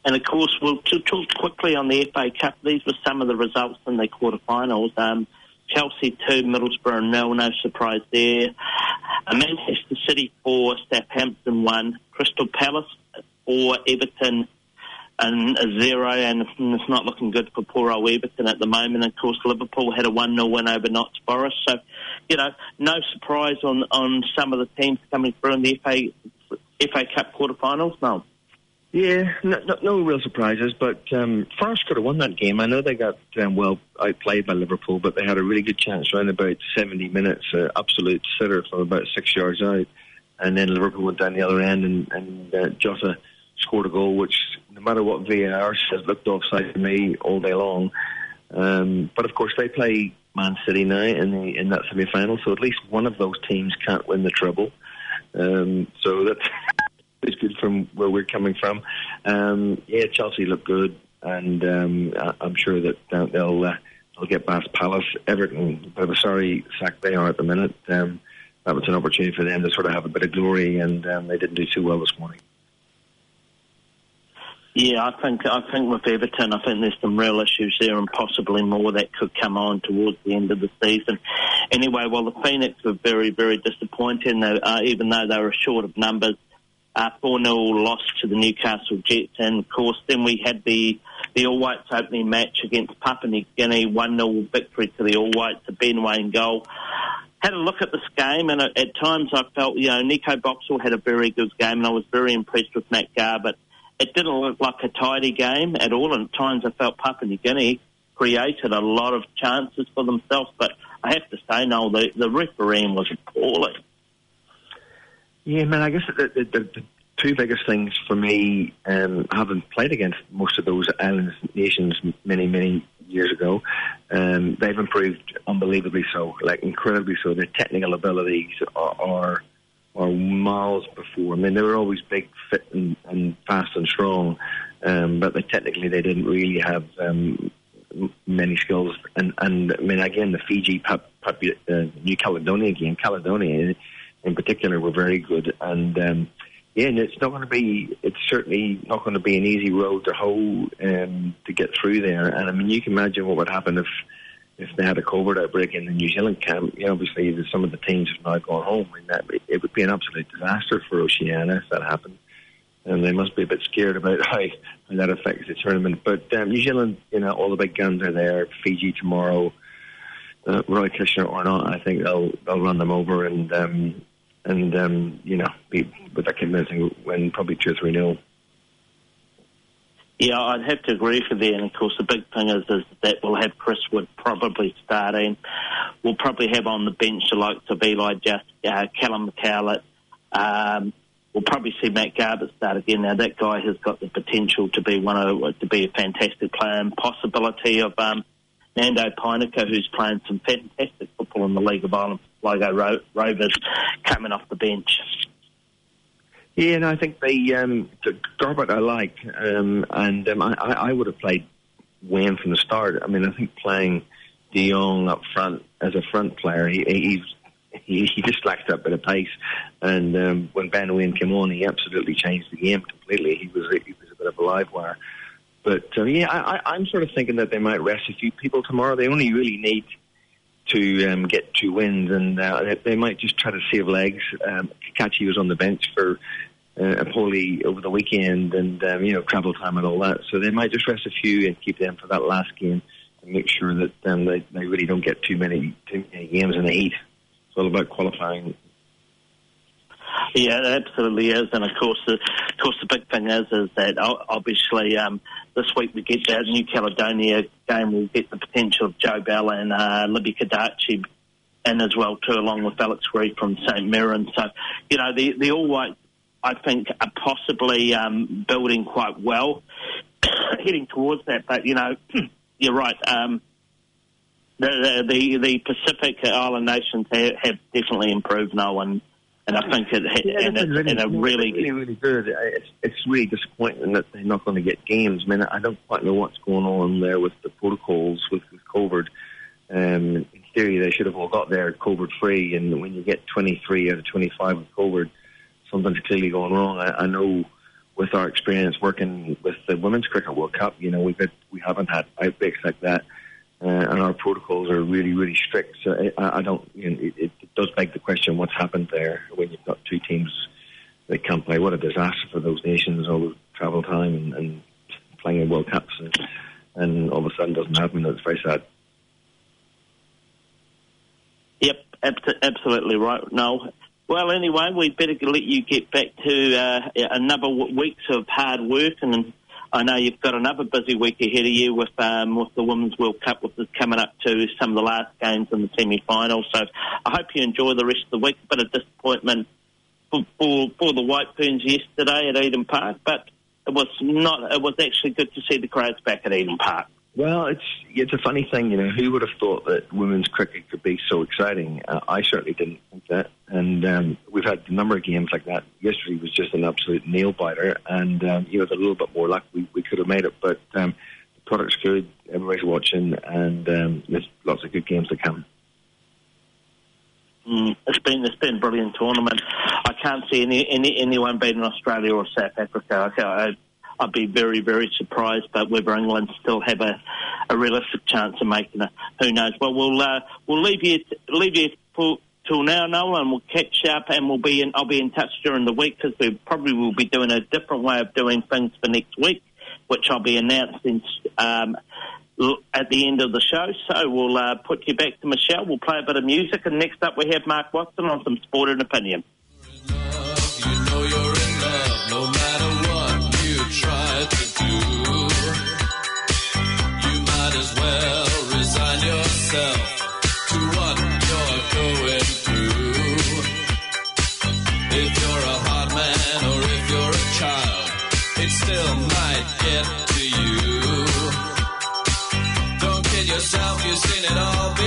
And of course, we'll talk quickly on the FA Cup. These were some of the results in the quarterfinals. Um, Chelsea 2, Middlesbrough nil, no surprise there. Manchester City 4, Southampton 1, Crystal Palace 4, Everton and a 0, and it's not looking good for poor old Everton at the moment. Of course, Liverpool had a 1 0 win over Notts Forest. So, you know, no surprise on, on some of the teams coming through in the FA, FA Cup quarterfinals, no. Yeah, no, no, no real surprises, but um, Forest could have won that game. I know they got um, well outplayed by Liverpool, but they had a really good chance around about 70 minutes, uh, absolute sitter from about six yards out. And then Liverpool went down the other end, and, and uh, Jota scored a goal, which no matter what VAR says, looked offside to me all day long. Um, but of course, they play Man City now in the in that semi final, so at least one of those teams can't win the treble. Um, so that's is good from where we're coming from. Um, yeah, Chelsea look good, and um, I- I'm sure that they'll uh, they'll get past Palace, Everton. but I'm sorry sack they are at the minute. Um, that was an opportunity for them to sort of have a bit of glory, and um, they didn't do too well this morning. Yeah, I think I think with Everton, I think there's some real issues there, and possibly more that could come on towards the end of the season. Anyway, well, the Phoenix were very, very disappointing. Uh, even though they were short of numbers, uh, four 0 loss to the Newcastle Jets, and of course, then we had the the All Whites opening match against Papua New Guinea, one 0 victory to the All Whites, a Ben Waine goal. Had a look at this game, and at, at times I felt, you know, Nico Boxall had a very good game, and I was very impressed with Matt Garbett it didn't look like a tidy game at all. And at times I felt Papua New Guinea created a lot of chances for themselves. But I have to say, no, the, the refereeing was appalling. Yeah, man. I guess the, the, the, two biggest things for me, um, having played against most of those island nations many, many years ago, um, they've improved unbelievably so, like incredibly so. Their technical abilities are, are miles before. I mean, they were always big, fit, and, and fast and strong, um, but they, technically they didn't really have um, many skills. And, and I mean, again, the Fiji, Pap, Pap, uh, New Caledonia game, Caledonia in particular, were very good. And um, yeah, and it's not going to be. It's certainly not going to be an easy road to hoe um, to get through there. And I mean, you can imagine what would happen if if they had a COVID outbreak in the New Zealand camp, you know, obviously some of the teams have now gone home, and that it would be an absolute disaster for Oceania if that happened. And they must be a bit scared about how, how that affects the tournament. But um, New Zealand, you know, all the big guns are there. Fiji tomorrow, uh, Roy Krishna or not, I think they'll they'll run them over and um, and um, you know, be with a convincing win, probably two or three nil. Yeah, I'd have to agree with you. And of course, the big thing is, is that we'll have Chris Wood probably starting. We'll probably have on the bench the likes of Eli Just, uh, Callum McCowatt. Um, we'll probably see Matt Garbett start again. Now that guy has got the potential to be one of to be a fantastic player, and possibility of um, Nando Pijnaker, who's playing some fantastic football in the League of Ireland Sligo Ro- Rovers, coming off the bench. Yeah, and I think they um, the I like, um, and um, I, I would have played Waine from the start. I mean, I think playing De Jong up front as a front player, he he he, he just lacks that bit of pace. And um, when Ben Waine came on, he absolutely changed the game completely. He was he was a bit of a live wire. But uh, yeah, I, I, I'm sort of thinking that they might rest a few people tomorrow. They only really need to um, get two wins, and uh, they, might just try to save legs. Um, Cacace was on the bench for uh, Empoli over the weekend, and um, you know travel time and all that. So they might just rest a few and keep them for that last game, and make sure that um, they, they really don't get too many too many games in the heat. It's all about qualifying. Yeah, it absolutely is, and of course, the, of course, the big thing is is that obviously um, this week we get that New Caledonia game. We'll get the potential of Joe Bell and uh, Libby Cacace in as well too, along with Alex Greive from St Mirren. So, you know, the the All Whites, I think, are possibly um, building quite well, heading towards that. But you know, you're right. Um, the, the the Pacific Island nations have, have definitely improved now, and and I think it Yeah, and they've it's been in a really really, really good. It's, it's really disappointing that they're not going to get games. I mean, I don't quite know what's going on there with the protocols with, with COVID. Um, in theory, they should have all got there COVID free, and when you get 23 out of 25 with COVID, something's clearly going wrong. I, I know with our experience working with the Women's Cricket World Cup, you know, we've had, we haven't had outbreaks like that. Uh, and our protocols are really, really strict. So I, I don't, you know, it, it does beg the question: what's happened there when you've got two teams that can't play? What a disaster for those nations! All the travel time and, and playing in World Cups, and, and all of a sudden doesn't happen. It's very sad. Yep, abs- absolutely right. No. Well, anyway, we'd better let you get back to uh, another weeks of hard work, and I know you've got another busy week ahead of you with um, with the Women's World Cup, with this coming up to some of the last games in the semi-final. So I hope you enjoy the rest of the week. A bit of disappointment for, for, for the White Ferns yesterday at Eden Park, but it was not. It was actually good to see the crowds back at Eden Park. Well, it's it's a funny thing, you know. Who would have thought that women's cricket could be so exciting? Uh, I certainly didn't think that. And um, we've had a number of games like that. Yesterday was just an absolute nail biter, and um, you know, with a little bit more luck, we, we could have made it. But um, the product's good. Everybody's watching, and um, there's lots of good games to come. Mm, it's been it's been a brilliant tournament. I can't see any, any anyone beating Australia or South Africa. I, I, I'd be very very surprised, but whether England still have a, a realistic chance of making it, who knows? Well, we'll uh, we'll leave you leave you for, till now, Noel, and we'll catch up, and we'll be in. I'll be in touch during the week because we probably will be doing a different way of doing things for next week, which I'll be announcing. Um, at the end of the show. So we'll uh, put you back to Michelle. We'll play a bit of music, and next up we have Mark Watson on some sport and opinion. Yourself to what you're going through. If you're a hot man or if you're a child, it still might get to you. Don't kid yourself, you've seen it all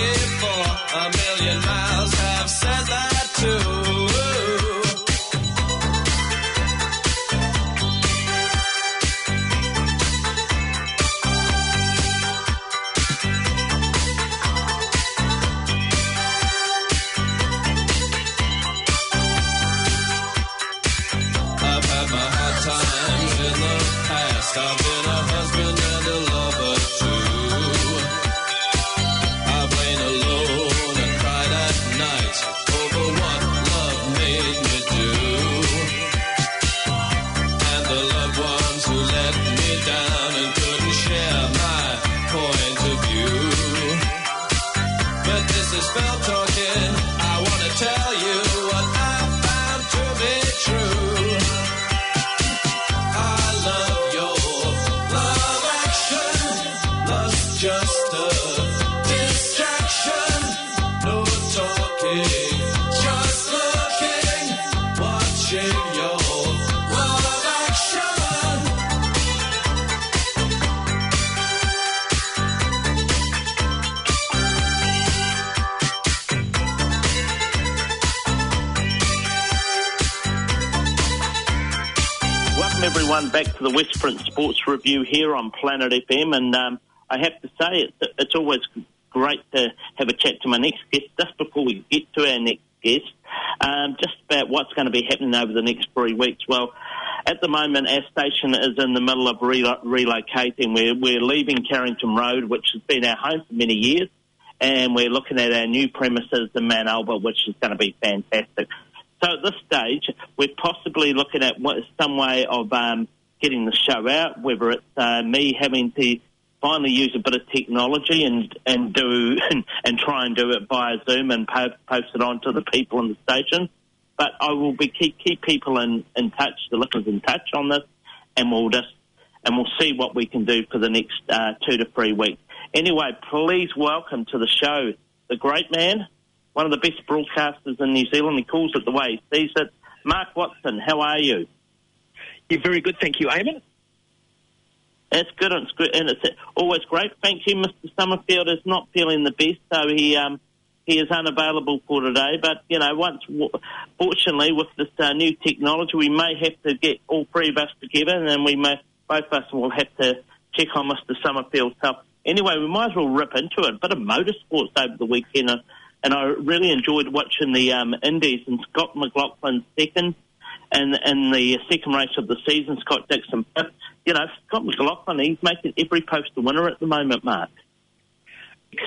the Westprint Sports Review here on Planet FM, and um, I have to say it's, it's always great to have a chat to my next guest. Just before we get to our next guest, um, just about what's going to be happening over the next three weeks. Well, at the moment, our station is in the middle of relo- relocating. We're, we're leaving Carrington Road, which has been our home for many years, and we're looking at our new premises in Mount Albert, which is going to be fantastic. So at this stage, we're possibly looking at some way of um, getting the show out, whether it's uh, me having to finally use a bit of technology and, and do and, and try and do it via Zoom and po- post it on to the people in the station. But I will be keep, keep people in, in touch, the listeners in touch on this, and we'll just and we'll see what we can do for the next uh, two to three weeks. Anyway, please welcome to the show the great man, one of the best broadcasters in New Zealand. He calls it the way he sees it. Mark Watson, how are you? You're very good, thank you, Eamon. That's good, and it's good, and it's always great. Thank you, Mr. Summerfield is not feeling the best, so he um, he is unavailable for today. But you know, once fortunately with this uh, new technology, we may have to get all three of us together, and then we may both of us will have to check on Mr. Summerfield's health. Anyway, we might as well rip into it. A bit of motorsports over the weekend, and, and I really enjoyed watching the um, Indies and Scott McLaughlin second, and and the second race of the season, Scott Dixon fifth. You know, Scott McLaughlin, he's making every post a winner at the moment, Mark.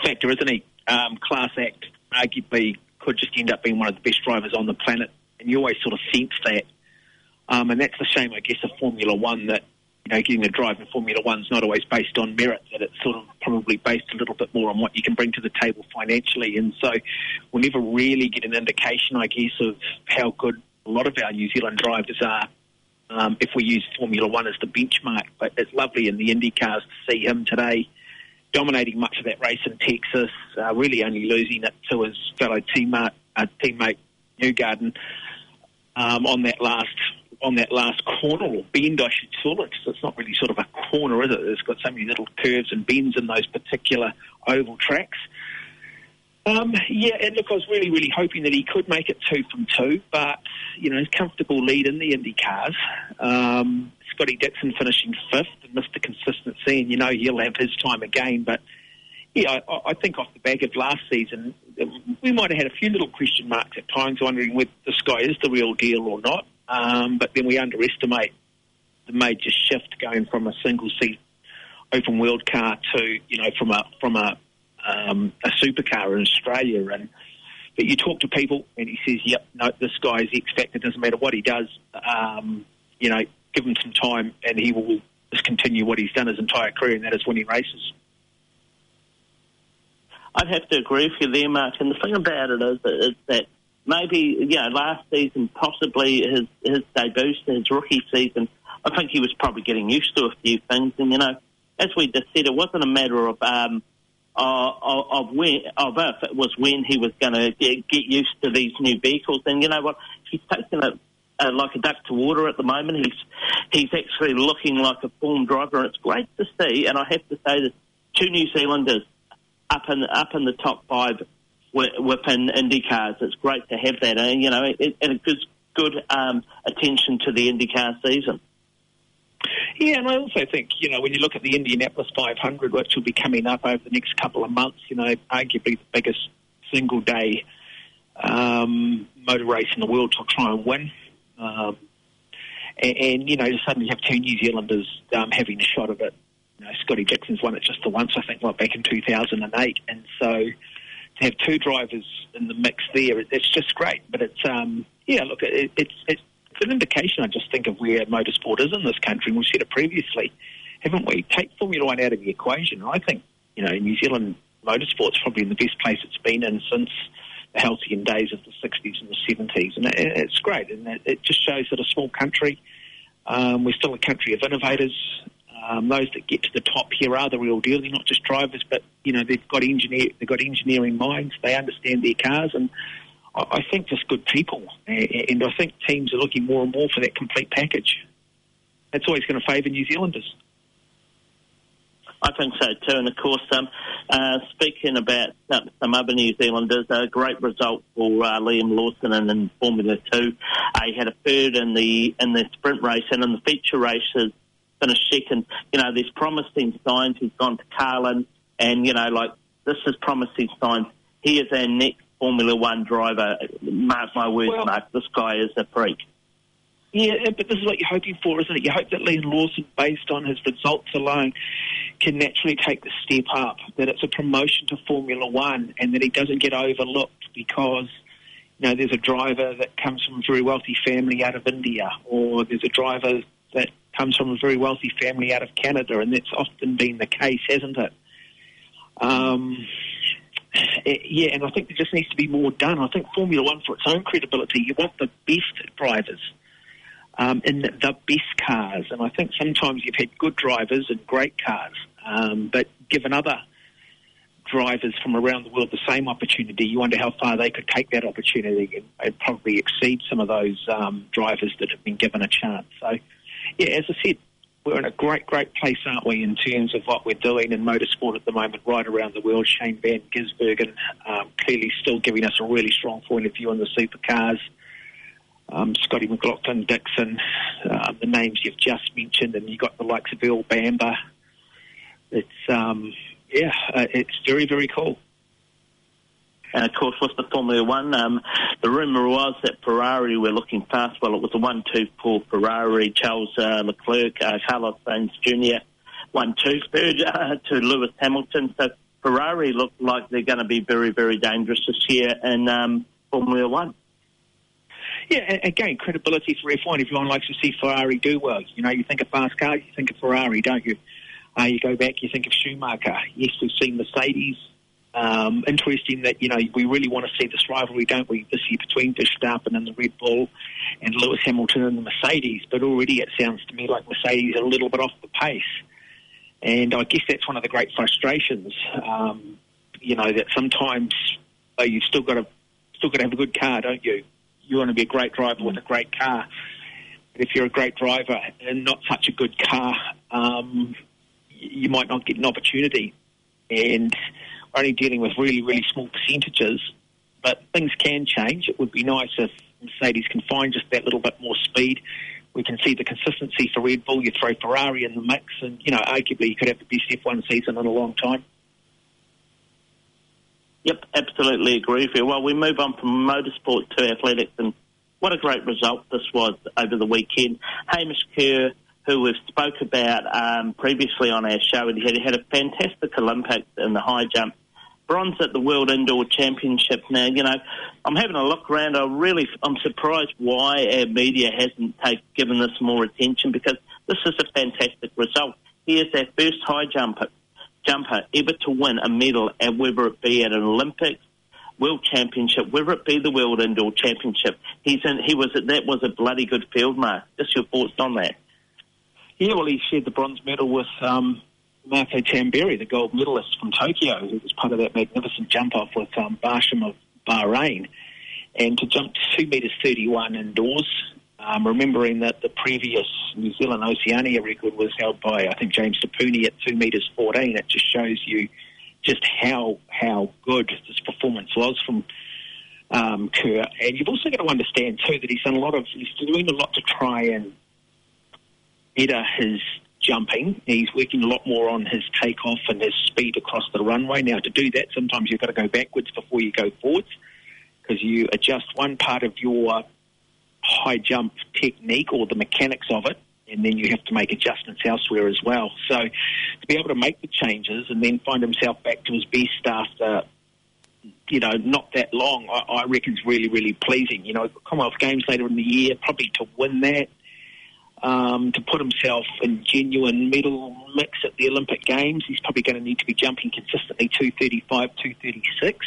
Factor, isn't he? Um, class act, arguably could just end up being one of the best drivers on the planet, and you always sort of sense that. Um, and that's the shame, I guess, of Formula One that you know getting a drive in Formula One's not always based on merit; that it's sort of probably based a little bit more on what you can bring to the table financially. And so, we'll never really get an indication, I guess, of how good a lot of our New Zealand drivers are um, if we use Formula One as the benchmark. But it's lovely in the Indy cars to see him today dominating much of that race in Texas, uh, really only losing it to his fellow teammate, uh, teammate Newgarden um, on that last on that last corner or bend, I should call it. So it's not really sort of a corner, is it? It's got so many little curves and bends in those particular oval tracks. Um, yeah, and look, I was really, really hoping that he could make it two from two, but, you know, his comfortable lead in the Indy cars. Um, Scotty Dixon finishing fifth and Mr. Consistency, and you know he'll have his time again, but yeah, I, I think off the back of last season, we might have had a few little question marks at times, wondering whether this guy is the real deal or not. Um, but then we underestimate the major shift going from a single seat open wheel car to, you know, from a from a um, a supercar in Australia. And but you talk to people, and he says, "Yep, no, this guy is X factor. Doesn't matter what he does. Um, you know, give him some time, and he will just continue what he's done his entire career, and that is winning races." I'd have to agree with you there, Mark. And the thing about it is, is that maybe, you know, last season, possibly his, his debut, his rookie season, I think he was probably getting used to a few things. And, you know, as we just said, it wasn't a matter of, um, of, of when, of if, it was when he was going to get, used to these new vehicles. And you know what? He's taken it uh, like a duck to water at the moment. He's he's actually looking like a form driver, and it's great to see. And I have to say that two New Zealanders up in up in the top five wi- within IndyCars. It's great to have that, and you know, it, and it gives good um, attention to the IndyCar season. Yeah, and I also think, you know, when you look at the Indianapolis 500, which will be coming up over the next couple of months, you know, arguably the biggest single day um, motor race in the world to try and win. Um, and, and, you know, to suddenly have two New Zealanders um, having a shot at it. You know, Scotty Dixon's won it just the once, I think, like back in 2008. And so to have two drivers in the mix there, it, it's just great. But it's, um, yeah, look, it, it's, it's it's an indication, I just think, of where motorsport is in this country. And we've said it previously, haven't we? Take Formula One out of the equation. I think, you know, New Zealand motorsport's probably in the best place it's been in since the halcyon days of the 60s and the 70s. And it, it's great. And it, it just shows that a small country, um, we're still a country of innovators. Um, those that get to the top here are the real deal. They're not just drivers, but you know they've got engineer, they've got engineering minds. They understand their cars, and I think just good people, and I think teams are looking more and more for that complete package. That's always going to favour New Zealanders. I think so too. And of course, um, uh, speaking about some, some other New Zealanders, a great result for uh, Liam Lawson in, in Formula Two. Uh, he had a third in the in the sprint race and in the feature races finished second. You know, there's promising signs. He's gone to Carlin, and you know, like this is promising signs. He is our next Formula One driver. Mark my words, Well- Mark. This guy is a freak. Yeah, but this is what you're hoping for, isn't it? You hope that Liam Lawson, based on his results alone, can naturally take the step up, that it's a promotion to Formula One, and that he doesn't get overlooked because, you know, there's a driver that comes from a very wealthy family out of India, or there's a driver that comes from a very wealthy family out of Canada, and that's often been the case, hasn't it? Um, eh, yeah, and I think there just needs to be more done. I think Formula One, for its own credibility, you want the best drivers um, in the best cars. And I think sometimes you've had good drivers and great cars, um, but given other drivers from around the world the same opportunity, you wonder how far they could take that opportunity and, and probably exceed some of those um, drivers that have been given a chance. So, yeah, as I said, we're in a great, great place, aren't we, in terms of what we're doing in motorsport at the moment, right around the world. Shane Van Gisbergen um, clearly still giving us a really strong point of view on the supercars um, Scotty McLaughlin, Dixon, uh, the names you've just mentioned, and you've got the likes of Earl Bamber. It's, um, yeah, uh, it's very, very cool. And of course, with the Formula One, um, the rumour was that Ferrari were looking fast. Well, it was a one-two for Ferrari. Charles uh, Leclerc, uh, Carlos Sainz Jr. one-two third uh, to Lewis Hamilton. So Ferrari look like they're going to be very, very dangerous this year in um, Formula One. Yeah, again, credibility for F1. Everyone likes to see Ferrari do well. You know, you think of fast cars, you think of Ferrari, don't you? Uh, you go back, you think of Schumacher. Yes, we've seen Mercedes. Um, interesting that, you know, we really want to see this rivalry, don't we, this year between Verstappen and the Red Bull and Lewis Hamilton and the Mercedes. But already it sounds to me like Mercedes are a little bit off the pace. And I guess that's one of the great frustrations, um, you know, that sometimes uh, you've still got to still got to have a good car, don't you? You want to be a great driver with a great car. But if you're a great driver and not such a good car, um, you might not get an opportunity. And only dealing with really, really small percentages. But things can change. It would be nice if Mercedes can find just that little bit more speed. We can see the consistency for Red Bull. You throw Ferrari in the mix, and you know, arguably, you could have the best F1 season in a long time. Yep, absolutely agree with you. Well, we move on from motorsport to athletics, and what a great result this was over the weekend. Hamish Kerr, who we've spoke about um, previously on our show, and he had, had a fantastic Olympics in the high jump. Bronze at the World Indoor Championship. Now, you know, I'm having a look around. I really, I'm surprised why our media hasn't take, given this more attention because this is a fantastic result. He is our first high jumper jumper ever to win a medal, and whether it be at an Olympics, World Championship, whether it be the World Indoor Championship. He's in, he was that was a bloody good field mark. Just your thoughts on that? Yeah, well, he shared the bronze medal with um, Marco Tamberi, the gold medalist from Tokyo, who was part of that magnificent jump off with um, Barshim of Bahrain. And to jump to 2 metres 31 indoors, um, remembering that the previous New Zealand Oceania record was held by, I think, James Tapuni at 2 metres 14. It just shows you just how how good this performance was from um, Kerr. And you've also got to understand, too, that he's done a lot of, he's doing a lot to try and better his jumping. He's working a lot more on his takeoff and his speed across the runway. Now, to do that, sometimes you've got to go backwards before you go forwards because you adjust one part of your high jump technique or the mechanics of it, and then you have to make adjustments elsewhere as well. So, to be able to make the changes and then find himself back to his best after you know, not that long, I, I reckon is really, really pleasing. You know, Commonwealth Games later in the year, probably to win that, um, to put himself in genuine medal mix at the Olympic Games, he's probably going to need to be jumping consistently 235, 236.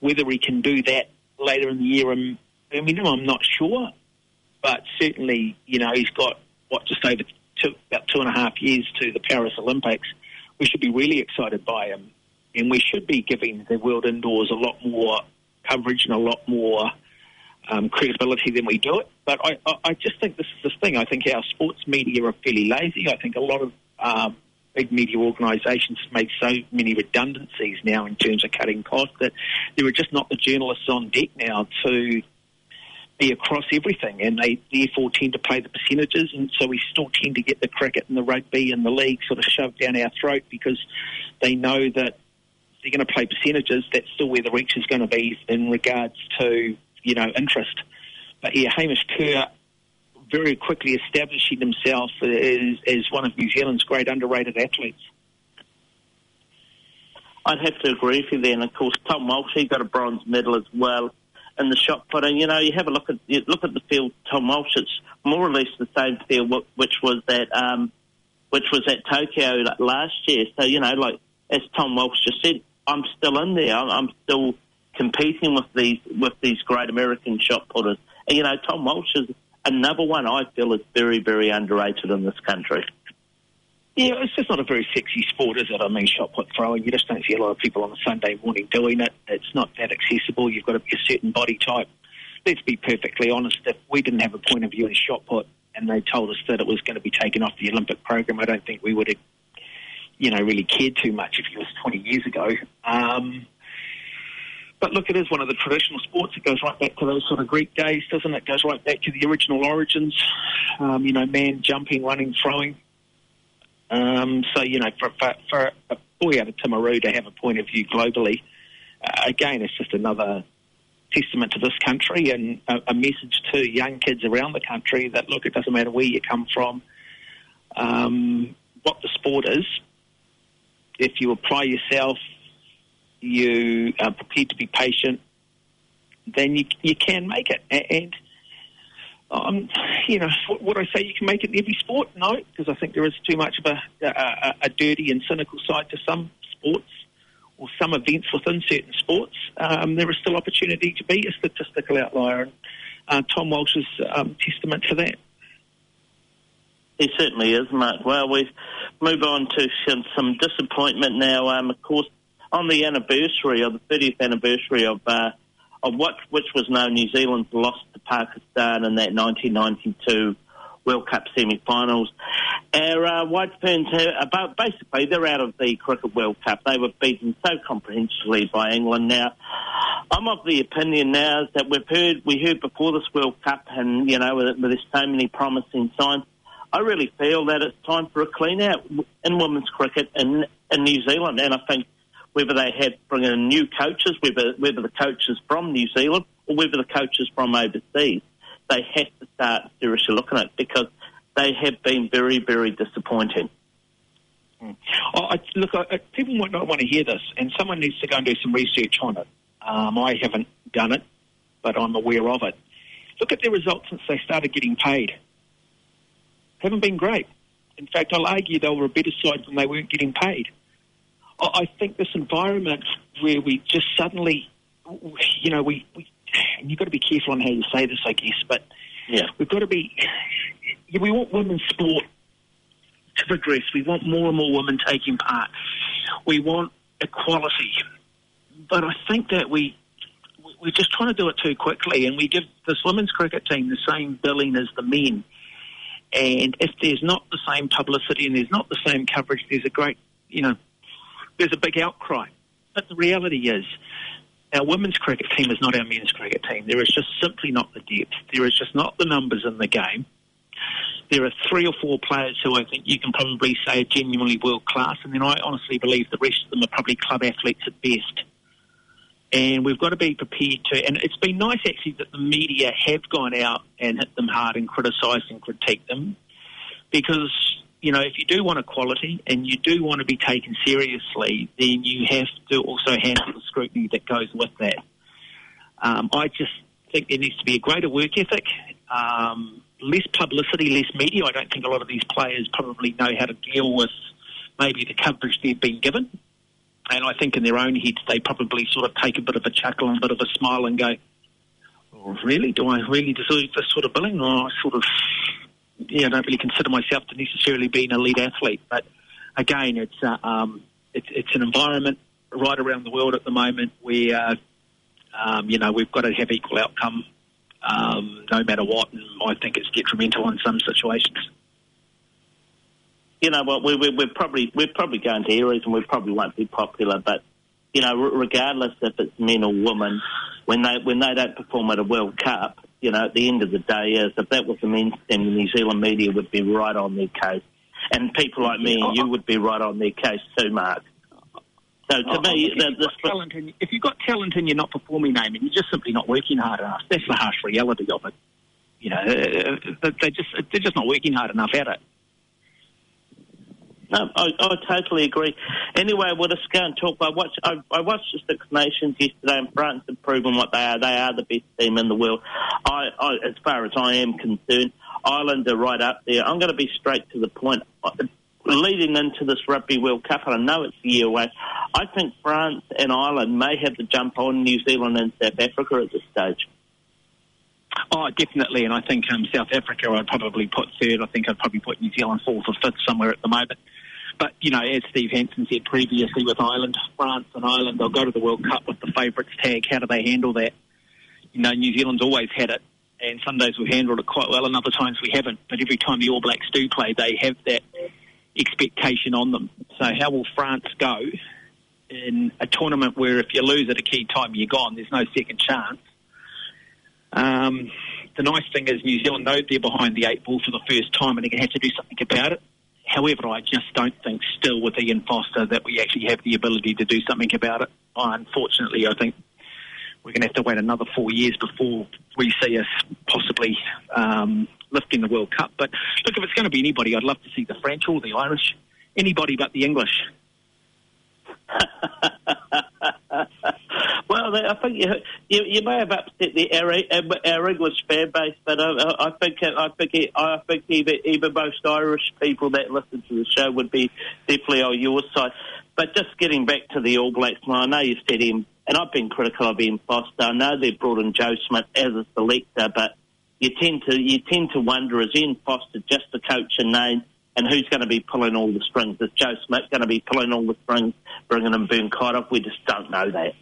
Whether he can do that later in the year, I'm, I mean, I'm not sure, but certainly, you know, he's got, what, just over two, about two and a half years to the Paris Olympics. We should be really excited by him and we should be giving the world indoors a lot more coverage and a lot more um, credibility than we do it. But I, I, just think this is the thing. I think our sports media are fairly lazy. I think a lot of um, big media organisations made so many redundancies now in terms of cutting costs that there are just not the journalists on deck now to be across everything, and they therefore tend to play the percentages, and so we still tend to get the cricket and the rugby and the league sort of shoved down our throat because they know that they're going to play percentages. That's still where the reach is going to be in regards to you know interest. But yeah, Hamish Kerr very quickly establishing himself as, as one of New Zealand's great underrated athletes. I'd have to agree with you there. And of course, Tom Walsh, he got a bronze medal as well in the shot putting. You know, you have a look at look at the field. Tom Walsh, it's more or less the same field which was at um, which was at Tokyo last year. So you know, like as Tom Walsh just said, I'm still in there. I'm still competing with these with these great American shot putters. And you know, Tom Walsh is another one I feel is very very underrated in this country. Yeah, it's just not a very sexy sport, is it? I mean, shot put throwing. You just don't see a lot of people on a Sunday morning doing it. It's not that accessible. You've got to be a certain body type. Let's be perfectly honest. If we didn't have a point of view in shot put, and they told us that it was going to be taken off the Olympic program, I don't think we would have, you know, really cared too much if it was 20 years ago. Um, but look, it is one of the traditional sports. It goes right back to those sort of Greek days, doesn't it? It goes right back to the original origins. Um, you know, man jumping, running, throwing. Um, so, you know, for, for, for a boy out of Timaru to have a point of view globally, uh, again, it's just another testament to this country and a, a message to young kids around the country that, look, it doesn't matter where you come from, um, what the sport is. If you apply yourself, you are prepared to be patient, then you, you can make it. A- And um, you know, what- I say you can make it in every sport? No, because I think there is too much of a, a, a dirty and cynical side to some sports or some events within certain sports. Um, there is still opportunity to be a statistical outlier, and uh, Tom Walsh is um, testament to that. He certainly is, Mark. Well, we move on to some, some disappointment now. Um, of course, on the anniversary, of the 30th anniversary of uh, of what which was known New Zealand's loss to Pakistan in that 1992 World Cup semi-finals. Our uh, White Ferns, about basically, they're out of the Cricket World Cup. They were beaten so comprehensively by England. Now, I'm of the opinion now that we've heard we heard before this World Cup, and you know, there's so many promising signs. I really feel that it's time for a clean out in women's cricket in in New Zealand, and I think whether they have bring in new coaches, whether whether the coaches from New Zealand or whether the coaches from overseas, they have to start seriously looking at it because they have been very very disappointing. Oh, I, look, I- people might not want to hear this, and someone needs to go and do some research on it. Um, I haven't done it, but I'm aware of it. Look at their results since they started getting paid. Haven't been great. In fact, I'll argue they were a better side when they weren't getting paid. I, I think this environment where we just suddenly, you know, we, we and you've got to be careful on how you say this, I guess, but Yeah. we've got to be. We want women's sport to progress. We want more and more women taking part. We want equality. But I think that we we're just trying to do it too quickly, and we give this women's cricket team the same billing as the men. And if there's not the same publicity and there's not the same coverage, there's a great, you know, there's a big outcry. But the reality is, our women's cricket team is not our men's cricket team. There is just simply not the depth. There is just not the numbers in the game. There are three or four players who I think you can probably say are genuinely world class, and then I honestly believe the rest of them are probably club athletes at best. And we've got to be prepared to. And it's been nice actually that the media have gone out and hit them hard and criticised and critiqued them, because you know if you do want equality and you do want to be taken seriously, then you have to also handle the scrutiny that goes with that. Um, I just think there needs to be a greater work ethic, um, less publicity, less media. I don't think a lot of these players probably know how to deal with maybe the coverage they've been given. And I think in their own heads, they probably sort of take a bit of a chuckle and a bit of a smile and go, oh, really? Do I really deserve this sort of billing? Or I sort of, yeah, I don't really consider myself to necessarily be an elite athlete. But again, it's, uh, um, it's, it's an environment right around the world at the moment where, uh, um, you know, we've got to have equal outcome um, no matter what. And I think it's detrimental in some situations. you know what, we, we, we're probably we're probably going to areas and we probably won't be popular, but you know, regardless if it's men or women, when they when they don't perform at a World Cup, you know, at the end of the day, is if that was the men's team, the New Zealand media would be right on their case, and people like me and you would be right on their case too, Mark. So to Oh, me, if, the, you've got talent and, if you've got talent and you're not performing, Amy, you're just simply not working hard enough. That's the harsh reality of it. You know, uh, they're just they're just not working hard enough at it. No, I, I totally agree. Anyway, we'll just go and talk. I watched, I, I watched the Six Nations yesterday, and France have proven what they are. They are the best team in the world. I, I, as far as I am concerned, Ireland are right up there. I'm going to be straight to the point. Leading into this Rugby World Cup, and I know it's a year away, I think France and Ireland may have the jump on New Zealand and South Africa at this stage. Oh, definitely, and I think um, South Africa I'd probably put third. I think I'd probably put New Zealand fourth or fifth somewhere at the moment. But, you know, as Steve Hansen said previously with Ireland, France and Ireland, they'll go to the World Cup with the favourites tag. How do they handle that? You know, New Zealand's always had it, and some days we've handled it quite well, and other times we haven't. But every time the All Blacks do play, they have that expectation on them. So how will France go in a tournament where if you lose at a key time, you're gone? There's no second chance. Um, the nice thing is New Zealand know they're behind the eight ball for the first time and they're going to have to do something about it. However, I just don't think still with Ian Foster that we actually have the ability to do something about it. Unfortunately, I think we're going to have to wait another four years before we see us possibly um, lifting the World Cup. But look, if it's going to be anybody, I'd love to see the French or the Irish, anybody but the English. Well, I think you, you, you may have upset the our, um, our English fan base, but I, I think I think I think even, even most Irish people that listen to the show would be definitely on your side. But just getting back to the All Blacks, and I know you said him, and I've been critical of Ian Foster. I know they've brought in Joe Schmidt as a selector, but you tend to you tend to wonder is Ian Foster just a coach in name, and who's going to be pulling all the strings? Is Joe Schmidt going to be pulling all the strings, bringing in Bern Cardiff? We just don't know that.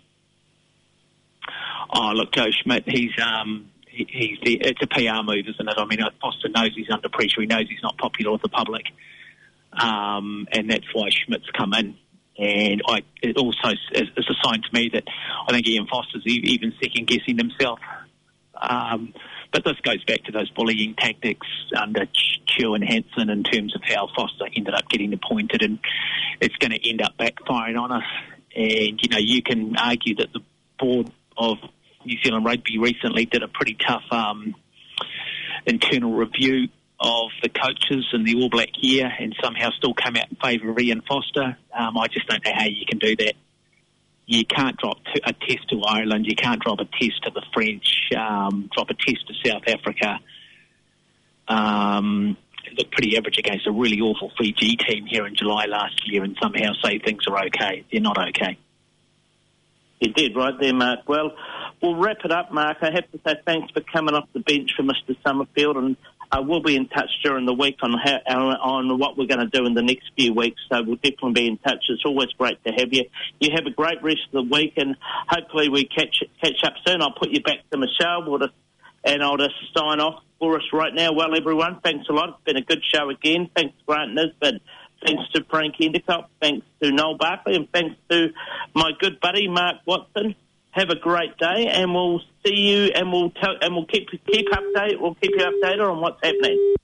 Oh, look, Joe Schmidt, he's um, he, he's the, it's a PR move, isn't it? I mean, Foster knows he's under pressure. He knows he's not popular with the public, um, and that's why Schmidt's come in. And I, it also is, a sign to me that I think Ian Foster's even second guessing himself. Um, but this goes back to those bullying tactics under Ch- Chew and Hansen in terms of how Foster ended up getting appointed, and it's going to end up backfiring on us. And you know, you can argue that the board of New Zealand Rugby recently did a pretty tough um, internal review of the coaches in the All Black year and somehow still come out in favour of Ian Foster. Um, I just don't know how you can do that. You can't drop a test to Ireland. You can't drop a test to the French. Um, drop a test to South Africa. Um, look pretty average against a really awful Fiji team here in July last year, and somehow say things are okay. They're not okay. You did right there, Mark. Well, we'll wrap it up, Mark. I have to say thanks for coming off the bench for Mr. Summerfield, and uh, we'll be in touch during the week on how on what we're going to do in the next few weeks. So we'll definitely be in touch. It's always great to have you. You have a great rest of the week, and hopefully we catch catch up soon. I'll put you back to Michelle, we'll just, and I'll just sign off for us right now. Well, everyone, thanks a lot. It's been a good show again. Thanks, Grant Nisbet. Thanks to Frank Endacott. Thanks to Noel Barkley. And thanks to my good buddy, Mark Watson. Have a great day, and we'll see you, and we'll tell, and we'll keep keep update. We'll keep you updated on what's happening.